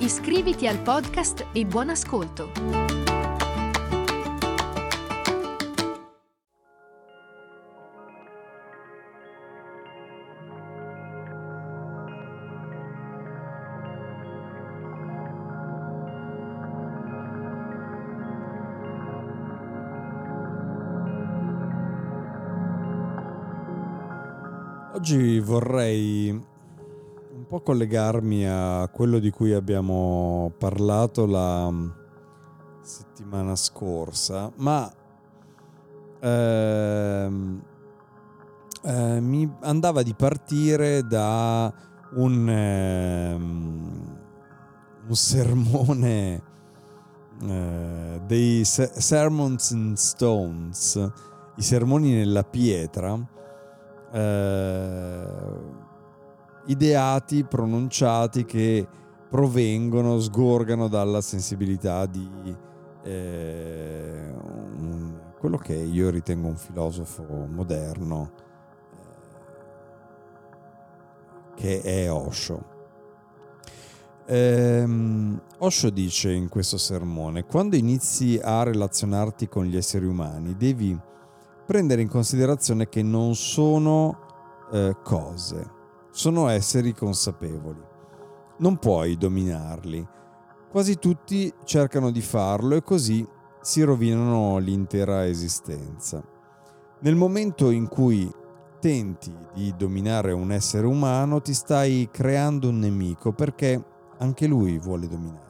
Iscriviti al podcast e buon ascolto! Oggi vorrei po' collegarmi a quello di cui abbiamo parlato la settimana scorsa, ma ehm, eh, mi andava di partire da un, ehm, un sermone eh, dei Sermons in Stones, i sermoni nella pietra eh, ideati, pronunciati che provengono, sgorgano dalla sensibilità di eh, un, quello che io ritengo un filosofo moderno, eh, che è Osho. Eh, Osho dice in questo sermone, quando inizi a relazionarti con gli esseri umani, devi prendere in considerazione che non sono eh, cose, sono esseri consapevoli. Non puoi dominarli. Quasi tutti cercano di farlo e così si rovinano l'intera esistenza. Nel momento in cui tenti di dominare un essere umano ti stai creando un nemico perché anche lui vuole dominare.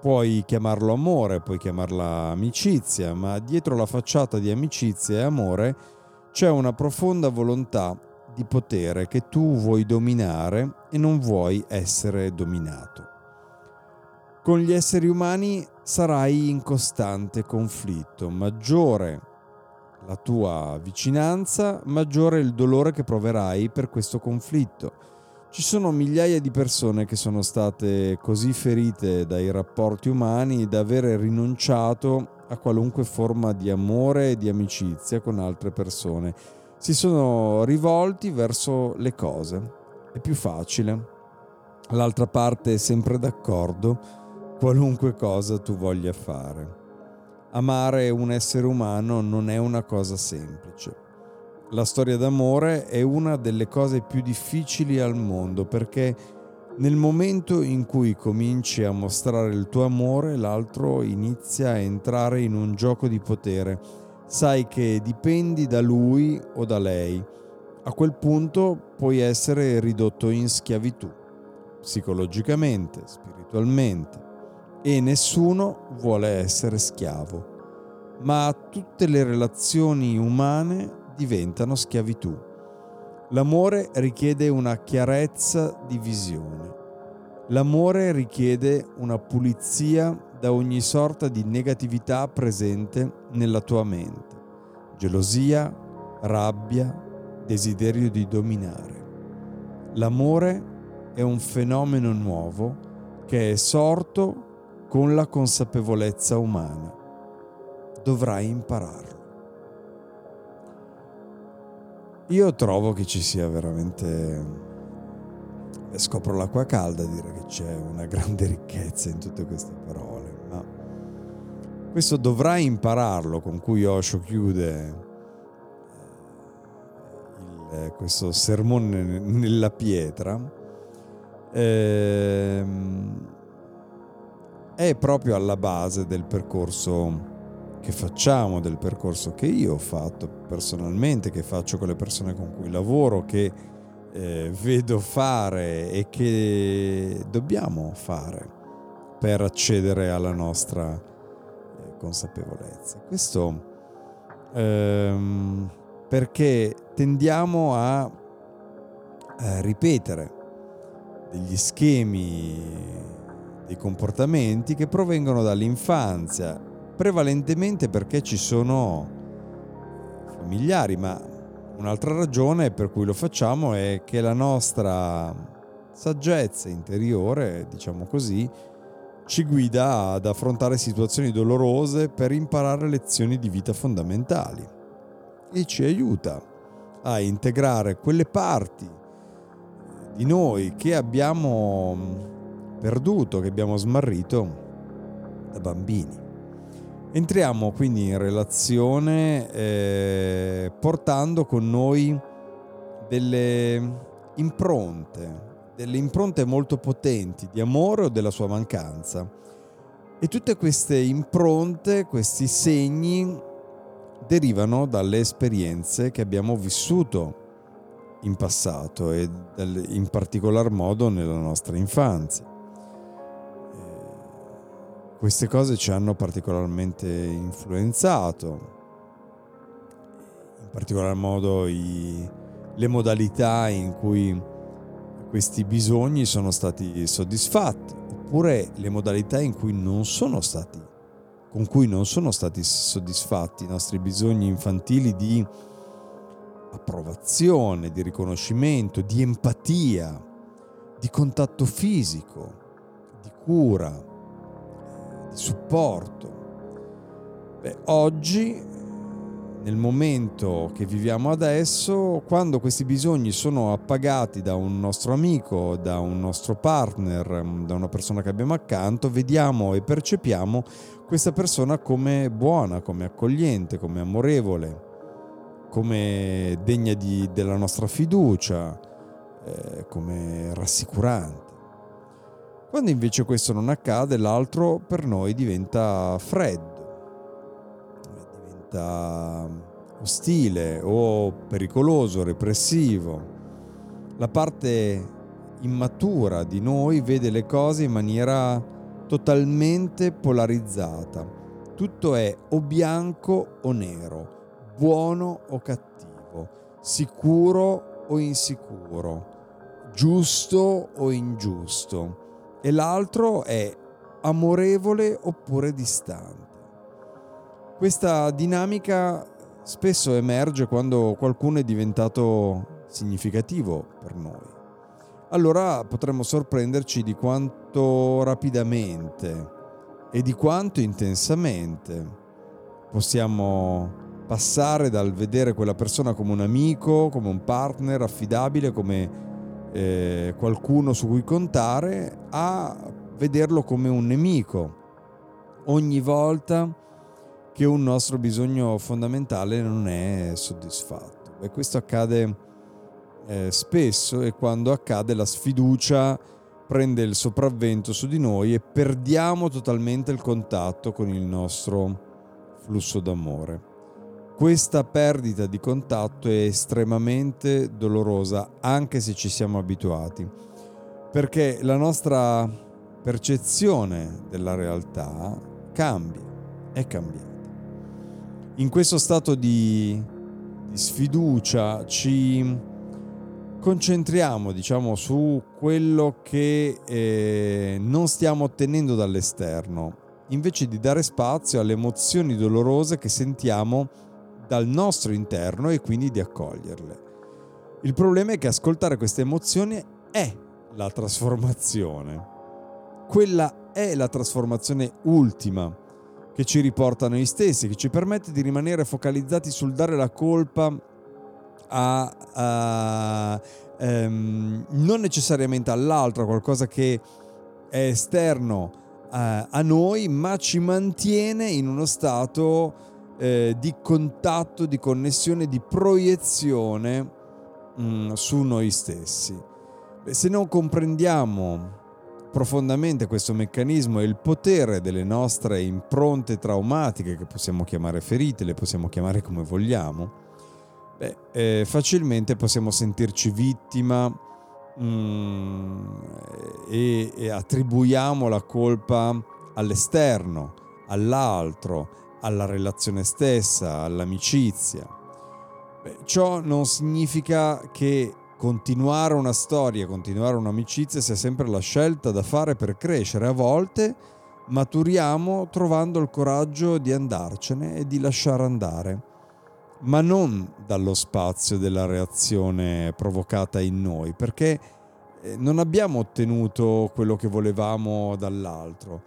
Puoi chiamarlo amore, puoi chiamarla amicizia, ma dietro la facciata di amicizia e amore c'è una profonda volontà di potere che tu vuoi dominare e non vuoi essere dominato. Con gli esseri umani sarai in costante conflitto, maggiore la tua vicinanza, maggiore il dolore che proverai per questo conflitto ci sono migliaia di persone che sono state così ferite dai rapporti umani da avere rinunciato a qualunque forma di amore e di amicizia con altre persone. Si sono rivolti verso le cose. È più facile. L'altra parte è sempre d'accordo, qualunque cosa tu voglia fare. Amare un essere umano non è una cosa semplice la storia d'amore è una delle cose più difficili al mondo perché nel momento in cui cominci a mostrare il tuo amore, l'altro inizia a entrare in un gioco di potere. Sai che dipendi da lui o da lei. A quel punto puoi essere ridotto in schiavitù, psicologicamente, spiritualmente, e nessuno vuole essere schiavo. Ma tutte le relazioni umane diventano schiavitù. L'amore richiede una chiarezza di visione. L'amore richiede una pulizia da ogni sorta di negatività presente nella tua mente. Gelosia, rabbia, desiderio di dominare. L'amore è un fenomeno nuovo che è sorto con la consapevolezza umana. Dovrai impararlo. Io trovo che ci sia veramente... Scopro l'acqua calda a dire che c'è una grande ricchezza in tutte queste parole, questo dovrai impararlo con cui Osho chiude eh, il, questo sermone nella pietra. Ehm, è proprio alla base del percorso che facciamo, del percorso che io ho fatto personalmente, che faccio con le persone con cui lavoro, che eh, vedo fare e che dobbiamo fare per accedere alla nostra consapevolezza. Questo ehm, perché tendiamo a, a ripetere degli schemi dei comportamenti che provengono dall'infanzia, prevalentemente perché ci sono familiari, ma un'altra ragione per cui lo facciamo è che la nostra saggezza interiore, diciamo così, ci guida ad affrontare situazioni dolorose per imparare lezioni di vita fondamentali e ci aiuta a integrare quelle parti di noi che abbiamo perduto, che abbiamo smarrito da bambini. Entriamo quindi in relazione eh, portando con noi delle impronte, delle impronte molto potenti di amore o della sua mancanza. E tutte queste impronte, questi segni, derivano dalle esperienze che abbiamo vissuto in passato e in particolar modo nella nostra infanzia. Queste cose ci hanno particolarmente influenzato, in particolar modo i, le modalità in cui questi bisogni sono stati soddisfatti, oppure le modalità in cui non sono stati, con cui non sono stati soddisfatti i nostri bisogni infantili di approvazione, di riconoscimento, di empatia, di contatto fisico, di cura di supporto. Beh, oggi, nel momento che viviamo adesso, quando questi bisogni sono appagati da un nostro amico, da un nostro partner, da una persona che abbiamo accanto, vediamo e percepiamo questa persona come buona, come accogliente, come amorevole, come degna di, della nostra fiducia, eh, come rassicurante. Quando invece questo non accade, l'altro per noi diventa freddo, diventa ostile o pericoloso, repressivo. La parte immatura di noi vede le cose in maniera totalmente polarizzata. Tutto è o bianco o nero, buono o cattivo, sicuro o insicuro, giusto o ingiusto e l'altro è amorevole oppure distante. Questa dinamica spesso emerge quando qualcuno è diventato significativo per noi. Allora potremmo sorprenderci di quanto rapidamente e di quanto intensamente possiamo passare dal vedere quella persona come un amico, come un partner affidabile, come eh, qualcuno su cui contare a vederlo come un nemico ogni volta che un nostro bisogno fondamentale non è soddisfatto. E questo accade eh, spesso e quando accade la sfiducia prende il sopravvento su di noi e perdiamo totalmente il contatto con il nostro flusso d'amore. Questa perdita di contatto è estremamente dolorosa anche se ci siamo abituati, perché la nostra percezione della realtà cambia, è cambiata. In questo stato di, di sfiducia ci concentriamo diciamo su quello che eh, non stiamo ottenendo dall'esterno invece di dare spazio alle emozioni dolorose che sentiamo dal nostro interno e quindi di accoglierle. Il problema è che ascoltare queste emozioni è la trasformazione. Quella è la trasformazione ultima che ci riporta a noi stessi, che ci permette di rimanere focalizzati sul dare la colpa a, a um, non necessariamente all'altro, a qualcosa che è esterno a, a noi, ma ci mantiene in uno stato eh, di contatto, di connessione, di proiezione mh, mm, su noi stessi. Se non comprendiamo profondamente questo meccanismo e il potere delle nostre impronte traumatiche, che possiamo chiamare ferite, le possiamo chiamare come vogliamo, beh, eh, facilmente possiamo sentirci vittima mm, e, e attribuiamo la colpa all'esterno, all'altro, alla relazione stessa, all'amicizia. Beh, ciò non significa che continuare una storia, continuare un'amicizia sia sempre la scelta da fare per crescere. A volte maturiamo trovando il coraggio di andarcene e di lasciare andare, ma non dallo spazio della reazione provocata in noi, perché eh, non abbiamo ottenuto quello che volevamo dall'altro,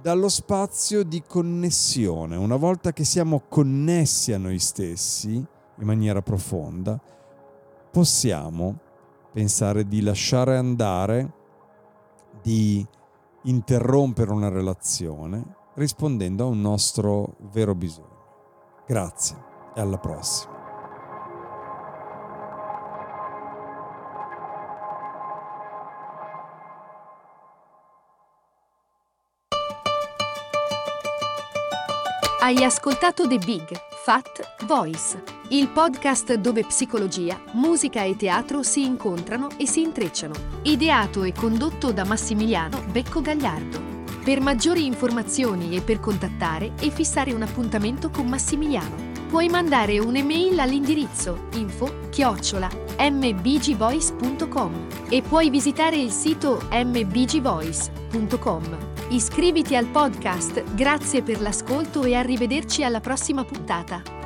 dallo spazio di connessione. Una volta che siamo connessi a noi stessi in maniera profonda, possiamo pensare di lasciare andare, di interrompere una relazione rispondendo a un nostro vero bisogno. Grazie e alla prossima. Hai ascoltato The Big Fat Voice, il podcast dove psicologia, musica e teatro si incontrano e si intrecciano. Ideato e condotto da Massimiliano Becco Gagliardo. Per maggiori informazioni e per contattare e fissare un appuntamento con Massimiliano, puoi mandare un'email all'indirizzo info chiocciola mbgvoice.com e puoi visitare il sito mbgvoice.com. Iscriviti al podcast, grazie per l'ascolto e arrivederci alla prossima puntata.